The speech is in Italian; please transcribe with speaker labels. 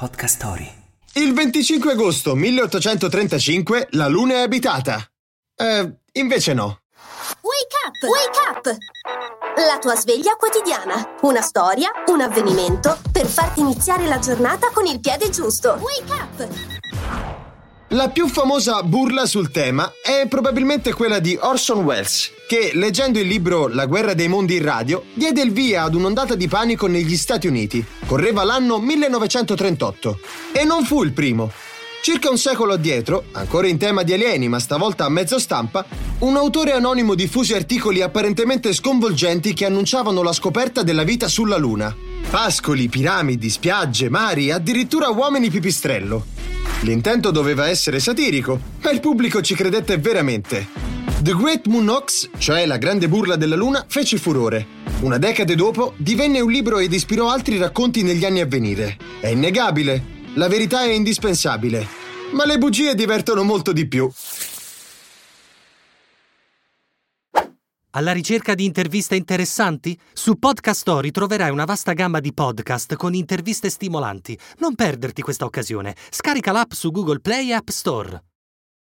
Speaker 1: Podcast Story.
Speaker 2: Il 25 agosto 1835 la Luna è abitata. Eh, invece no.
Speaker 3: Wake up! Wake up! La tua sveglia quotidiana. Una storia, un avvenimento per farti iniziare la giornata con il piede giusto. Wake up!
Speaker 2: La più famosa burla sul tema è probabilmente quella di Orson Welles, che, leggendo il libro La guerra dei mondi in radio, diede il via ad un'ondata di panico negli Stati Uniti. Correva l'anno 1938. E non fu il primo. Circa un secolo addietro, ancora in tema di alieni ma stavolta a mezzo stampa, un autore anonimo diffuse articoli apparentemente sconvolgenti che annunciavano la scoperta della vita sulla Luna. Pascoli, piramidi, spiagge, mari, addirittura uomini pipistrello. L'intento doveva essere satirico, ma il pubblico ci credette veramente. The Great Moon Ox, cioè la grande burla della Luna, fece furore. Una decade dopo divenne un libro ed ispirò altri racconti negli anni a venire. È innegabile, la verità è indispensabile, ma le bugie divertono molto di più.
Speaker 4: Alla ricerca di interviste interessanti? Su Podcast Story troverai una vasta gamma di podcast con interviste stimolanti. Non perderti questa occasione. Scarica l'app su Google Play e App Store.